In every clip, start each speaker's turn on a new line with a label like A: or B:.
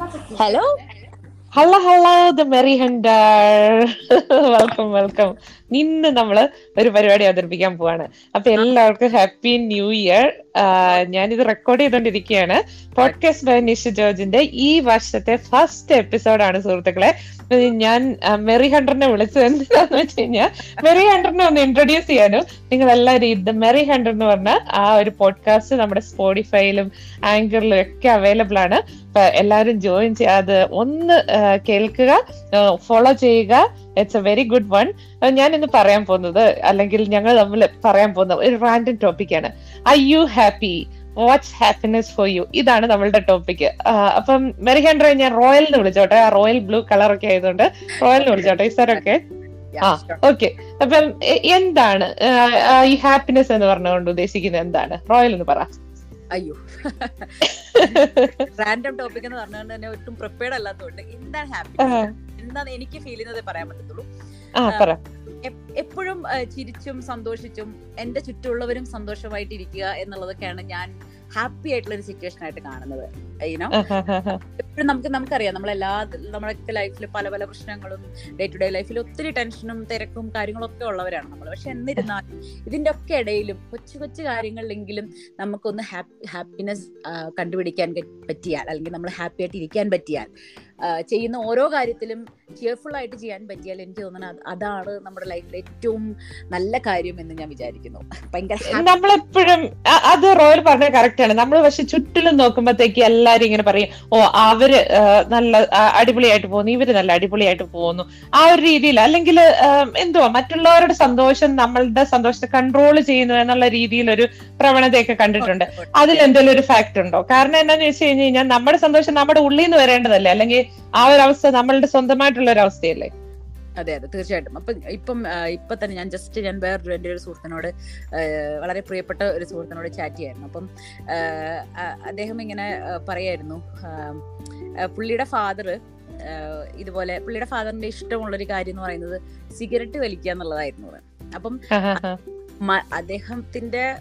A: Hello
B: hello hello the Merry Hunter welcome welcome ഇന്ന് നമ്മൾ ഒരു പരിപാടി അവതരിപ്പിക്കാൻ പോവാണ്. അപ്പൊ എല്ലാവർക്കും ഹാപ്പി ന്യൂ ഇയർ ഞാനിത് റെക്കോർഡ് ചെയ്തുകൊണ്ടിരിക്കുകയാണ് പോഡ്കാസ്റ്റ് ബൈ നിഷ ജോർജിന്റെ ഈ വർഷത്തെ ഫസ്റ്റ് എപ്പിസോഡാണ് സുഹൃത്തുക്കളെ. ഞാൻ മെറി ഹണ്ടറിനെ വിളിച്ചത് എന്താന്ന് വെച്ച് കഴിഞ്ഞാൽ മെറി ഹണ്ടറിനെ ഒന്ന് ഇൻട്രൊഡ്യൂസ് ചെയ്യാനും. നിങ്ങൾ എല്ലാവരും ഇത് മെറി ഹണ്ടർ എന്ന് പറഞ്ഞ ആ ഒരു പോഡ്കാസ്റ്റ് നമ്മുടെ സ്പോട്ടിഫൈയിലും ആങ്കറിലും ഒക്കെ അവൈലബിൾ ആണ്. എല്ലാവരും ജോയിൻ ചെയ്യാതെ ഒന്ന് കേൾക്കുക ഫോളോ ചെയ്യുക. It's a very good one ഞാൻ ഇന്ന് പറയാൻ പോകുന്നത് അല്ലെങ്കിൽ ഞങ്ങൾ തമ്മിൽ പറയാൻ പോകുന്ന ഒരു റാൻഡം ടോപ്പിക്കാണ് I you happy what's happiness for you ഇതാണ് നമ്മളുടെ ടോപ്പിക് അപ്പം മെറി ഹെൻഡ്രെ ഞാൻ റോയൽ എന്ന് വിളിച്ചോട്ടെ. ആ റോയൽ ബ്ലൂ കളർ ഒക്കെ ആയതുകൊണ്ട് റോയൽ എന്ന് വിളിച്ചോട്ടെ. ഈ സാറൊക്കെ? ആ ഓക്കെ അപ്പം എന്താണ്? ഈ ഹാപ്പിനെസ് എന്ന് പറഞ്ഞുകൊണ്ട് ഉദ്ദേശിക്കുന്നത് എന്താണ്? റോയൽ എന്ന് പറ.
A: അയ്യോ. റാൻഡം ടോപ്പിക് എന്ന് പറഞ്ഞുകൊണ്ട് തന്നെ ഒട്ടും പ്രിപ്പയർഡ് അല്ലാത്തതുകൊണ്ട് എന്താണ് ഹാപ്പി എന്താണ് എനിക്ക് ഫീൽ ചെയ്യുന്നത് പറയാൻ പറ്റത്തുള്ളൂ. എപ്പോഴും ചിരിച്ചും സന്തോഷിച്ചും എന്റെ ചുറ്റുമുള്ളവരും സന്തോഷമായിട്ടിരിക്കുക എന്നുള്ളതൊക്കെയാണ് ഞാൻ ഹാപ്പി ആയിട്ടുള്ള ഒരു സിറ്റുവേഷൻ ആയിട്ട് കാണുന്നത്. യുനോ എപ്പോഴും നമുക്ക് നമുക്കറിയാം നമ്മളെല്ലാ നമ്മളൊക്കെ ലൈഫിൽ പല പല പ്രശ്നങ്ങളും ഡേ ടു ഡേ ലൈഫിൽ ഒത്തിരി ടെൻഷനും തിരക്കും കാര്യങ്ങളൊക്കെ ഉള്ളവരാണ് നമ്മൾ പക്ഷെ എന്നിരുന്നാലും ഇതിന്റെ ഒക്കെ ഇടയിലും കൊച്ചു കൊച്ചു കാര്യങ്ങളിലെങ്കിലും നമുക്കൊന്ന് ഹാപ്പിനെസ് കണ്ടുപിടിക്കാൻ പറ്റിയാൽ അല്ലെങ്കിൽ നമ്മൾ ഹാപ്പി ആയിട്ട് ഇരിക്കാൻ പറ്റിയാൽ ചെയ്യുന്ന ഓരോ കാര്യത്തിലും കെയർഫുൾ ആയിട്ട് ചെയ്യാൻ പറ്റിയാൽ എനിക്ക് തോന്നുന്നു അതാണ് നമ്മുടെ ലൈഫിൽ ഏറ്റവും നല്ല കാര്യം എന്ന് ഞാൻ വിചാരിക്കുന്നു. ഭയങ്കര
B: നമ്മളെപ്പോഴും അത് റോയൽ പറഞ്ഞ കറക്റ്റ് ആണ് നമ്മൾ പക്ഷെ ചുറ്റിലും നോക്കുമ്പോഴത്തേക്ക് എല്ലാരും ഇങ്ങനെ പറയും ഓ അവർ നല്ല അടിപൊളിയായിട്ട് പോകുന്നു ഇവർ നല്ല അടിപൊളിയായിട്ട് പോകുന്നു. ആ ഒരു രീതിയിൽ അല്ലെങ്കിൽ എന്തുവാ മറ്റുള്ളവരുടെ സന്തോഷം നമ്മളുടെ സന്തോഷത്തെ കൺട്രോൾ ചെയ്യുന്നു എന്നുള്ള രീതിയിൽ ഒരു പ്രവണതയൊക്കെ കണ്ടിട്ടുണ്ട്. അതിൽ എന്തെങ്കിലും ഒരു ഫാക്ട് ഉണ്ടോ? കാരണം എന്താന്ന് വെച്ച് കഴിഞ്ഞു കഴിഞ്ഞാൽ നമ്മുടെ സന്തോഷം നമ്മുടെ ഉള്ളിൽ നിന്ന് വരേണ്ടതല്ലേ? അല്ലെങ്കിൽ ആ ഒരു അവസ്ഥ നമ്മളുടെ സ്വന്തമായിട്ടുള്ള ഒരു അവസ്ഥയല്ലേ?
A: അതെ അതെ തീർച്ചയായിട്ടും. അപ്പൊ ഇപ്പം ഇപ്പൊ തന്നെ ഞാൻ ജസ്റ്റ് ഞാൻ വേറൊരു എന്റെ ഒരു സുഹൃത്തിനോട് വളരെ പ്രിയപ്പെട്ട ഒരു സുഹൃത്തിനോട് ചാറ്റ് ചെയ്യായിരുന്നു. അപ്പം അദ്ദേഹം ഇങ്ങനെ പറയായിരുന്നു പുള്ളിയുടെ ഫാദർ ഇതുപോലെ പുള്ളിയുടെ ഫാദറിന്റെ ഇഷ്ടമുള്ളൊരു കാര്യം എന്ന് പറയുന്നത് സിഗരറ്റ് വലിക്കുക എന്നുള്ളതായിരുന്നു അപ്പം അദ്ദേഹത്തിന്റെ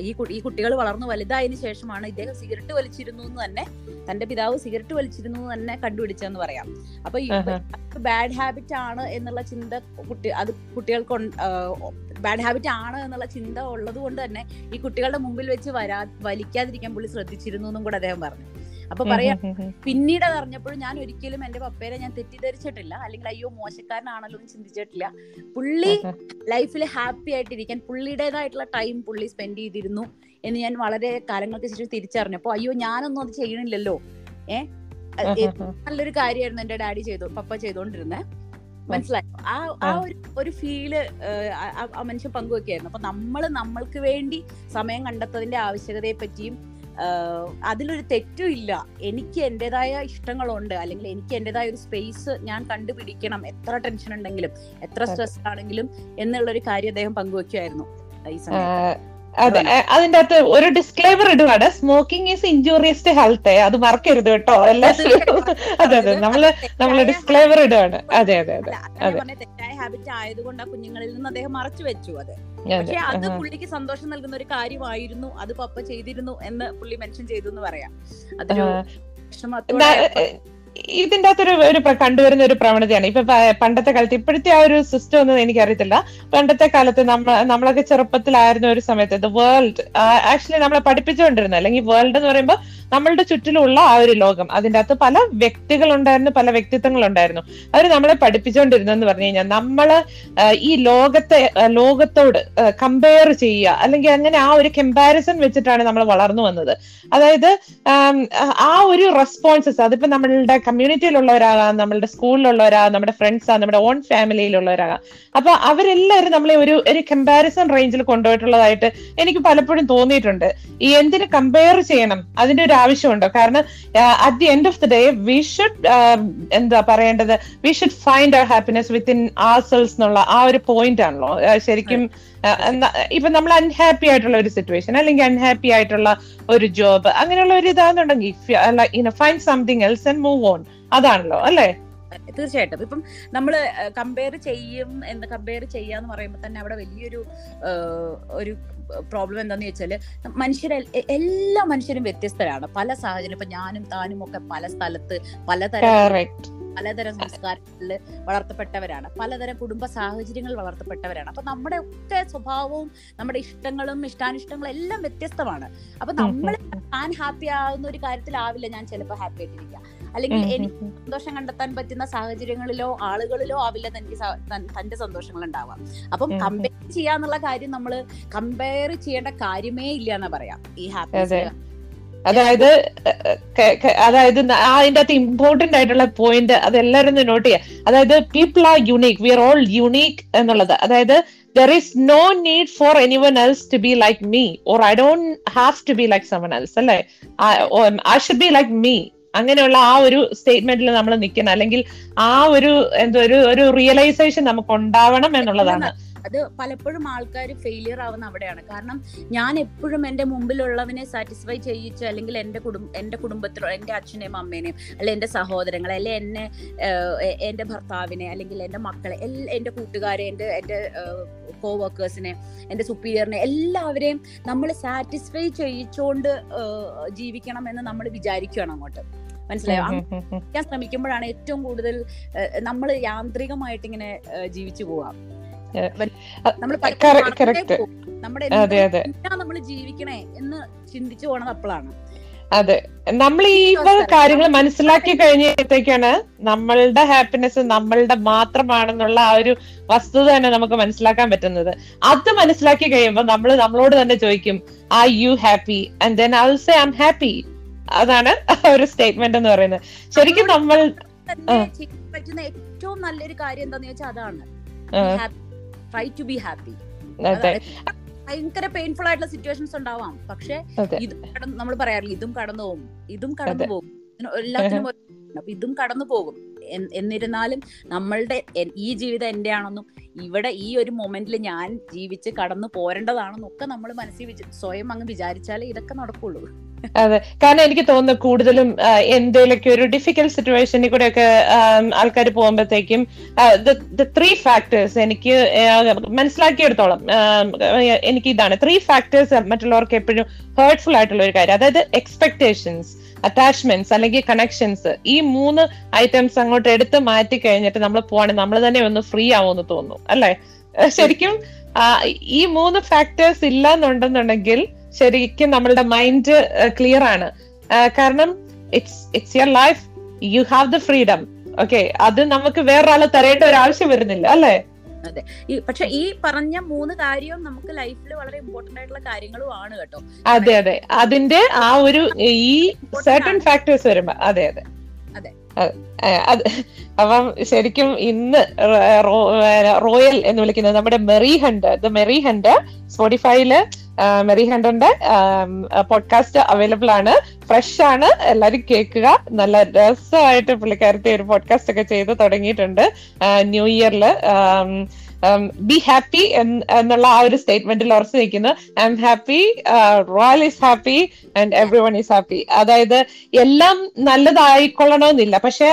A: ഈ ഈ കുട്ടികൾ വളർന്നു വലുതായതിനു ശേഷമാണ് ഇദ്ദേഹം സിഗരറ്റ് വലിച്ചിരുന്നു എന്ന് തന്നെ തന്റെ പിതാവ് സിഗരറ്റ് വലിച്ചിരുന്നു എന്ന് തന്നെ കണ്ടുപിടിച്ചെന്ന് പറയാം. അപ്പൊ ബാഡ് ഹാബിറ്റ് ആണ് എന്നുള്ള ചിന്ത കുട്ടി അത് കുട്ടികൾക്ക് ബാഡ് ഹാബിറ്റ് ആണ് എന്നുള്ള ചിന്ത ഉള്ളത് കൊണ്ട് തന്നെ ഈ കുട്ടികളുടെ മുമ്പിൽ വെച്ച് വരാ വലിക്കാതിരിക്കാൻ പുള്ളി ശ്രദ്ധിച്ചിരുന്നു എന്നും കൂടെ അദ്ദേഹം പറഞ്ഞു. അപ്പൊ പറയാ പിന്നീട് അറിഞ്ഞപ്പോഴും ഞാൻ ഒരിക്കലും എന്റെ പപ്പേരെ ഞാൻ തെറ്റിദ്ധരിച്ചിട്ടില്ല. അല്ലെങ്കിൽ അയ്യോ മോശക്കാരനാണല്ലോ എന്ന് ചിന്തിച്ചിട്ടില്ല. പുള്ളി ലൈഫിൽ ഹാപ്പി ആയിട്ടിരിക്കാൻ പുള്ളിയുടേതായിട്ടുള്ള ടൈം പുള്ളി സ്പെൻഡ് ചെയ്തിരുന്നു എന്ന് ഞാൻ വളരെ കാലങ്ങൾക്ക് ശേഷം തിരിച്ചറിഞ്ഞപ്പോ അയ്യോ ഞാനൊന്നും അത് ചെയ്യണില്ലല്ലോ. ഏഹ് നല്ലൊരു കാര്യമായിരുന്നു എന്റെ ഡാഡി ചെയ്തു പപ്പ ചെയ്തോണ്ടിരുന്നേ. മനസ്സിലായി? ആ ആ ഒരു ഒരു ഫീൽ ആ മനുഷ്യൻ പങ്കുവെക്കായിരുന്നു അപ്പൊ നമ്മൾ നമ്മൾക്ക് വേണ്ടി സമയം കണ്ടെത്തതിന്റെ ആവശ്യകതയെ പറ്റിയും അതിലൊരു തെറ്റും ഇല്ല. എനിക്ക് എന്റെതായ ഇഷ്ടങ്ങളുണ്ട്. അല്ലെങ്കിൽ എനിക്ക് എന്റെതായ ഒരു സ്പേസ് ഞാൻ കണ്ടുപിടിക്കണം. എത്ര ടെൻഷൻ ഉണ്ടെങ്കിലും എത്ര സ്ട്രെസ് ആണെങ്കിലും എന്നുള്ളൊരു കാര്യം അദ്ദേഹം പങ്കുവെക്കുമായിരുന്നു ഈ സമയത്ത്.
B: അതെ അതിന്റെ അകത്ത് ഒരു disclaimer ഇടുവാണ്. Smoking is injurious to health അത് മറക്കരുത് കേട്ടോ. എല്ലാ അതെ അതെ നമ്മൾ നമ്മൾ ഡിസ്ക്ലൈമർ ഇടുവാണ്. അതെ അതെ അതെ.
A: അതെ. തെറ്റായ ഹാബിറ്റ് ആയതുകൊണ്ട് ആ കുഞ്ഞുങ്ങളിൽ നിന്ന് അദ്ദേഹം മറച്ചു വെച്ചു അത്. പക്ഷെ അത് പുള്ളിക്ക് സന്തോഷം നൽകുന്ന ഒരു കാര്യമായിരുന്നു. അത് പപ്പ ചെയ്തിരുന്നു എന്ന് പുള്ളി മെൻഷൻ ചെയ്തു എന്ന് പറയാം. അതൊരു
B: ഇതിന്റെ അകത്തൊരു ഒരു കണ്ടുവരുന്ന ഒരു പ്രവണതയാണ്. ഇപ്പൊ പണ്ടത്തെ കാലത്ത് ഇപ്പോഴത്തെ ആ ഒരു സിസ്റ്റം ഒന്നും എനിക്കറിയത്തില്ല. പണ്ടത്തെ കാലത്ത് നമ്മ നമ്മളൊക്കെ ചെറുപ്പത്തിലായിരുന്ന ഒരു സമയത്ത് ദ വേൾഡ് ആക്ച്വലി നമ്മളെ പഠിപ്പിച്ചുകൊണ്ടിരുന്നത് അല്ലെങ്കിൽ വേൾഡ് എന്ന് പറയുമ്പോൾ നമ്മളുടെ ചുറ്റിലുള്ള ആ ഒരു ലോകം. അതിന്റെ അകത്ത് പല വ്യക്തികൾ ഉണ്ടായിരുന്നു പല വ്യക്തിത്വങ്ങൾ ഉണ്ടായിരുന്നു അവർ നമ്മളെ പഠിപ്പിച്ചുകൊണ്ടിരുന്നെന്ന് പറഞ്ഞു കഴിഞ്ഞാൽ നമ്മൾ ഈ ലോകത്തെ ലോകത്തോട് കമ്പയർ ചെയ്യുക. അല്ലെങ്കിൽ അങ്ങനെ ആ ഒരു കമ്പാരിസൺ വെച്ചിട്ടാണ് നമ്മൾ വളർന്നു വന്നത്. അതായത് ആ ഒരു റെസ്പോൺസസ് അതിപ്പോ നമ്മളുടെ കമ്മ്യൂണിറ്റിയിലുള്ളവരാകാം നമ്മളുടെ സ്കൂളിലുള്ളവരാകാം നമ്മുടെ ഫ്രണ്ട്സ് നമ്മുടെ ഓൺ ഫാമിലിയിലുള്ളവരാകാം അപ്പൊ അവരെല്ലാവരും നമ്മളെ ഒരു ഒരു കമ്പാരിസൺ റേഞ്ചിൽ കൊണ്ടുപോയിട്ടുള്ളതായിട്ട് എനിക്ക് പലപ്പോഴും തോന്നിയിട്ടുണ്ട്. ഈ എന്തിനു കമ്പയർ ചെയ്യണം? അതിന്റെ ഒരു ആവശ്യമുണ്ടോ? കാരണം at the end of the day we should എന്താ പറയേണ്ടത്? We should find our happiness within ourselves എന്നുള്ള ആ ഒരു പോയിന്റ് ആണല്ലോ. ശരിക്കും ഇപ്പൊ നമ്മൾ അൺഹാപ്പി ആയിട്ടുള്ള ഒരു സിറ്റുവേഷൻ അല്ലെങ്കിൽ അൺഹാപ്പി ആയിട്ടുള്ള ഒരു ജോബ് അങ്ങനെയുള്ള ഒരു ഇതാണെന്നുണ്ടെങ്കിൽ find something else and move on അതാണല്ലോ അല്ലേ?
A: തീർച്ചയായിട്ടും. ഇപ്പം നമ്മൾ കമ്പയർ ചെയ്യും എന്ന് കമ്പയർ ചെയ്യാന്ന് പറയുമ്പോൾ തന്നെ അവിടെ വലിയൊരു ഒരു പ്രോബ്ലം എന്താന്ന് വെച്ചാൽ മനുഷ്യരെ എല്ലാ മനുഷ്യരും വ്യത്യസ്തരാണ്. പല സാഹചര്യം ഇപ്പൊ ഞാനും താനും ഒക്കെ പല സ്ഥലത്ത് പലതരം പലതരം സംസ്കാരങ്ങളിൽ വളർത്തപ്പെട്ടവരാണ്. പലതരം കുടുംബ സാഹചര്യങ്ങളിൽ വളർത്തപ്പെട്ടവരാണ്. അപ്പൊ നമ്മുടെ ഒക്കെ സ്വഭാവവും നമ്മുടെ ഇഷ്ടങ്ങളും ഇഷ്ടാനിഷ്ടങ്ങളും എല്ലാം വ്യത്യസ്തമാണ്. അപ്പൊ നമ്മൾ താൻ ഹാപ്പി ആവുന്ന ഒരു കാര്യത്തിലാവില്ല ഞാൻ ചിലപ്പോൾ ഹാപ്പി ആയിട്ടിരിക്കുക. അല്ലെങ്കിൽ എനിക്ക് സന്തോഷം കണ്ടെത്താൻ പറ്റുന്ന സാഹചര്യങ്ങളിലോ ആളുകളിലോ ആവില്ല തനിക്ക് തന്റെ സന്തോഷങ്ങൾ ഉണ്ടാവാം അപ്പം കമ്പയർ ചെയ്യാന്നുള്ള കാര്യം നമ്മൾ കമ്പയർ ചെയ്യേണ്ട കാര്യമേ ഇല്ല എന്ന് പറയാം. ഈ ഹാപ്പിനെസ്
B: അതായത് അതായത് അതിന്റെ അകത്ത് ഇമ്പോർട്ടന്റ് ആയിട്ടുള്ള പോയിന്റ് അത് എല്ലാവരും നോട്ട് ചെയ്യുക അതായത് people are unique we are all unique എന്നുള്ളത്. അതായത് there is no need for anyone else to be like me or I don't have to be like someone else അല്ലേ I should be like me അങ്ങനെയുള്ള ആ ഒരു സ്റ്റേറ്റ്മെന്റിൽ നമ്മൾ നിൽക്കണം അല്ലെങ്കിൽ ആ ഒരു എന്തോ ഒരു ഒരു റിയലൈസേഷൻ നമുക്ക് ഉണ്ടാവണം എന്നുള്ളതാണ്.
A: അത് പലപ്പോഴും ആൾക്കാർ ഫെയിലിയർ ആവുന്ന അവിടെയാണ്. കാരണം ഞാൻ എപ്പോഴും എന്റെ മുമ്പിലുള്ളവനെ സാറ്റിസ്ഫൈ ചെയ്യിച്ച് അല്ലെങ്കിൽ എന്റെ കുടുംബ എന്റെ കുടുംബത്തിലോ എന്റെ അച്ഛനെയും അമ്മേനെയും അല്ലെ എന്റെ സഹോദരങ്ങളെ അല്ലെ എന്നെ എന്റെ ഭർത്താവിനെ അല്ലെങ്കിൽ എന്റെ മക്കളെ എല്ലാ എന്റെ കൂട്ടുകാരെ എന്റെ എന്റെ കോ വർക്കേഴ്സിനെ എന്റെ സുപ്പീരിയറിനെ എല്ലാവരെയും നമ്മൾ സാറ്റിസ്ഫൈ ചെയ്യിച്ചുകൊണ്ട് ഏഹ്, ജീവിക്കണം എന്ന് നമ്മൾ വിചാരിക്കുകയാണ് അങ്ങോട്ട്. മനസ്സിലായോ. ഞാൻ ശ്രമിക്കുമ്പോഴാണ് ഏറ്റവും കൂടുതൽ നമ്മൾ യാന്ത്രികമായിട്ട് ഇങ്ങനെ ജീവിച്ചു പോവാം നമ്മൾ. നമ്മുടെ. നമ്മൾ ജീവിക്കണേ എന്ന് ചിന്തിച്ചു പോണത് അപ്പോഴാണ്
B: അതെ. നമ്മൾ ഈ കാര്യങ്ങൾ മനസ്സിലാക്കി കഴിഞ്ഞപ്പോഴത്തേക്കാണ് നമ്മളുടെ ഹാപ്പിനെസ് നമ്മളുടെ മാത്രമാണെന്നുള്ള ആ ഒരു വസ്തുത തന്നെ നമുക്ക് മനസ്സിലാക്കാൻ പറ്റുന്നത്. അത് മനസ്സിലാക്കി കഴിയുമ്പോൾ നമ്മൾ നമ്മളോട് തന്നെ ചോദിക്കും are you happy and then I say I'm happy അതാണ് ഒരു സ്റ്റേറ്റ്മെന്റ് എന്ന് പറയുന്നത്. ശരിക്കും നമ്മൾ
A: പറ്റുന്ന ഏറ്റവും നല്ലൊരു കാര്യം എന്താന്ന് വെച്ചാൽ അതാണ്. ട്രൈ ടു ബി ഹാപ്പി ഭയങ്കര പെയിൻഫുൾ ആയിട്ടുള്ള സിറ്റുവേഷൻസ് ഉണ്ടാവാം. പക്ഷെ ഇത് നമ്മൾ പറയാറില്ല ഇതും കടന്നു പോകും. ഇതും കടന്നു പോകും. എല്ലാത്തിനും അപ്പൊ ഇതും കടന്നു പോകും. എന്നിരുന്നാലും നമ്മളുടെ ഈ ജീവിതം എന്റെ ആണെന്നും ഇവിടെ ഈ ഒരു മൊമെന്റിൽ ഞാൻ ജീവിച്ച് കടന്നു പോരേണ്ടതാണെന്നൊക്കെ നമ്മൾ മനസ്സിൽ സ്വയം അങ്ങ് വിചാരിച്ചാലേ ഇതൊക്കെ നടക്കുള്ളൂ.
B: അതെ. കാരണം എനിക്ക് തോന്നുന്നു കൂടുതലും എന്തെങ്കിലുമൊക്കെ ഒരു ഡിഫിക്കൽട്ട് സിറ്റുവേഷനിൽ കൂടെ ഒക്കെ ആൾക്കാർ പോകുമ്പോഴത്തേക്കും ത്രീ ഫാക്ടേഴ്സ് എനിക്ക് മനസ്സിലാക്കിയെടുത്തോളം എനിക്ക് ഇതാണ്. ത്രീ ഫാക്ടേഴ്സ് മറ്റുള്ളവർക്ക് എപ്പോഴും ഹേർട്ട്ഫുൾ ആയിട്ടുള്ള ഒരു കാര്യം. അതായത് എക്സ്പെക്ടേഷൻസ് അറ്റാച്ച്മെന്റ്സ് അല്ലെങ്കിൽ കണക്ഷൻസ് ഈ മൂന്ന് ഐറ്റംസ് അങ്ങോട്ട് എടുത്ത് മാറ്റി കഴിഞ്ഞിട്ട് നമ്മൾ പോവാണെങ്കിൽ നമ്മൾ തന്നെ ഒന്ന് ഫ്രീ ആവുമെന്ന് തോന്നുന്നു. അല്ലെ? ശരിക്കും ഈ മൂന്ന് ഫാക്ടേഴ്സ് ഇല്ല എന്നുണ്ടെന്നുണ്ടെങ്കിൽ ശരിക്കും നമ്മളുടെ മൈൻഡ് ക്ലിയർ ആണ്. കാരണം it's it's your life you have the freedom okay അത് നമുക്ക് വേറൊരാളെ തരേണ്ട ഒരു ആവശ്യം വരുന്നില്ല അല്ലേ?
A: ഈ പക്ഷെ ഈ പറഞ്ഞ മൂന്ന് കാര്യവും നമുക്ക് ലൈഫിൽ വളരെ ഇമ്പോർട്ടന്റ് ആയിട്ടുള്ള കാര്യങ്ങളും ആണ് കേട്ടോ.
B: അതെ അതെ. അതിന്റെ ആ ഒരു ഈ സർട്ടൺ ഫാക്ടേഴ്സ് വരുമ്പോ അതെ അതെ
A: അതെ.
B: അത്. അപ്പം ശരിക്കും ഇന്ന് റോയൽ എന്ന് വിളിക്കുന്നത് നമ്മുടെ Merry Hunt the Merry Hunt സ്പോട്ടിഫൈയിൽ മെറി ഹണ്ടറിന്റെ പോഡ്കാസ്റ്റ് അവൈലബിൾ ആണ്. ഫ്രഷ് ആണ്. എല്ലാരും കേൾക്കുക. നല്ല രസമായിട്ട് പുള്ളിക്കാരത്തെ ഒരു പോഡ്കാസ്റ്റ് ഒക്കെ ചെയ്ത് തുടങ്ങിയിട്ടുണ്ട്. ന്യൂ ഇയറിൽ. ബി ഹാപ്പി എന്നുള്ള ആ ഒരു സ്റ്റേറ്റ്മെന്റിൽ ഉറച്ചു നിൽക്കുന്നു. I'm happy Royal is happy and everyone is happy അതായത് എല്ലാം നല്ലതായിക്കൊള്ളണമെന്നില്ല. പക്ഷെ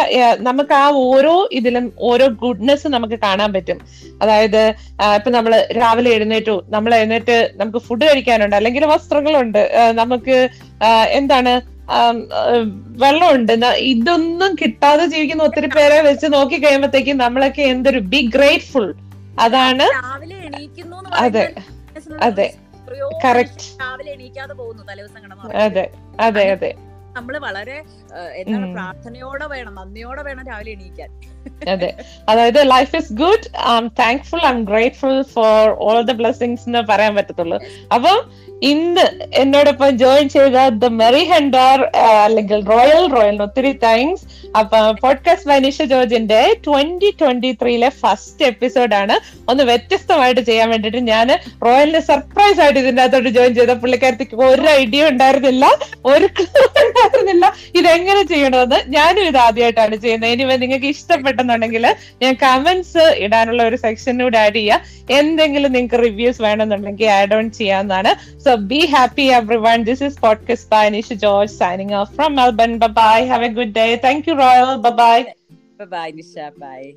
B: നമുക്ക് ആ ഓരോ ഇതിലും ഓരോ ഗുഡ്നെസ് നമുക്ക് കാണാൻ പറ്റും. അതായത് ഇപ്പൊ നമ്മൾ രാവിലെ എഴുന്നേറ്റു നമ്മൾ എഴുന്നേറ്റ് നമുക്ക് ഫുഡ് കഴിക്കാനുണ്ട് അല്ലെങ്കിൽ വസ്ത്രങ്ങളുണ്ട് നമുക്ക് എന്താണ് വെള്ളമുണ്ട് ഇതൊന്നും കിട്ടാതെ ജീവിക്കുന്ന ഒത്തിരി പേരെ വെച്ച് നോക്കി കഴിയുമ്പോഴത്തേക്കും നമ്മളൊക്കെ എന്തൊരു ബി ഗ്രേറ്റ്ഫുൾ അതാണ്
A: രാവിലെ എണീക്കുന്നു
B: അതെ, അതെ.
A: കറക്റ്റ്. രാവിലെ എണീക്കാതെ പോകുന്നു തലേദിവസം കിടന്നു
B: അതെ അതെ അതെ
A: നമ്മൾ വളരെ എന്താണ് പ്രാർത്ഥനയോടെ വേണം നന്ദിയോടെ വേണം രാവിലെ എണീക്കാൻ.
B: അതെ. അതായത് life is good I am thankful I'm grateful for all the blessings എന്ന് പറയാൻ പറ്റത്തുള്ളൂ. അപ്പം ഇന്ന് എന്നോടൊപ്പം ജോയിൻ ചെയ്ത ദ മെറി ഹെൻഡർ അല്ലെങ്കിൽ റോയൽ റോയൽ ഒത്തിരി താങ്ക്സ് അപ്പൊ പോഡ്കാസ്റ്റ് മനീഷ ജോർജിന്റെ ട്വന്റി ട്വന്റി ത്രീയിലെ ഫസ്റ്റ് എപ്പിസോഡാണ് ഒന്ന് വ്യത്യസ്തമായിട്ട് ചെയ്യാൻ വേണ്ടിട്ട് ഞാൻ റോയലിനെ സർപ്രൈസ് ആയിട്ട് ഇതിന്റെ അകത്തോട്ട് ജോയിൻ ചെയ്ത പുള്ളിക്കാരത്തേക്ക് ഒരു ഐഡിയ ഉണ്ടായിരുന്നില്ല. ഒരു ഉണ്ടായിരുന്നില്ല. ഇതെങ്ങനെ ചെയ്യണമെന്ന് ഞാനും ഇത് ആദ്യമായിട്ടാണ് ചെയ്യുന്നത്. ഇനി നിങ്ങൾക്ക് ഇഷ്ടപ്പെട്ടെന്നുണ്ടെങ്കിൽ ഞാൻ കമന്റ്സ് ഇടാനുള്ള ഒരു സെക്ഷൻ കൂടെ ആഡ് ചെയ്യാം. എന്തെങ്കിലും നിങ്ങൾക്ക് റിവ്യൂസ് വേണമെന്നുണ്ടെങ്കിൽ ആഡ് ഓൺ ചെയ്യാവുന്നതാണ്. So be happy, everyone. This is podcast by Nisha George signing off from Melbourne. Bye bye. Have a good day. Thank you, Royal. Bye
A: bye. Bye bye, Nisha. Bye.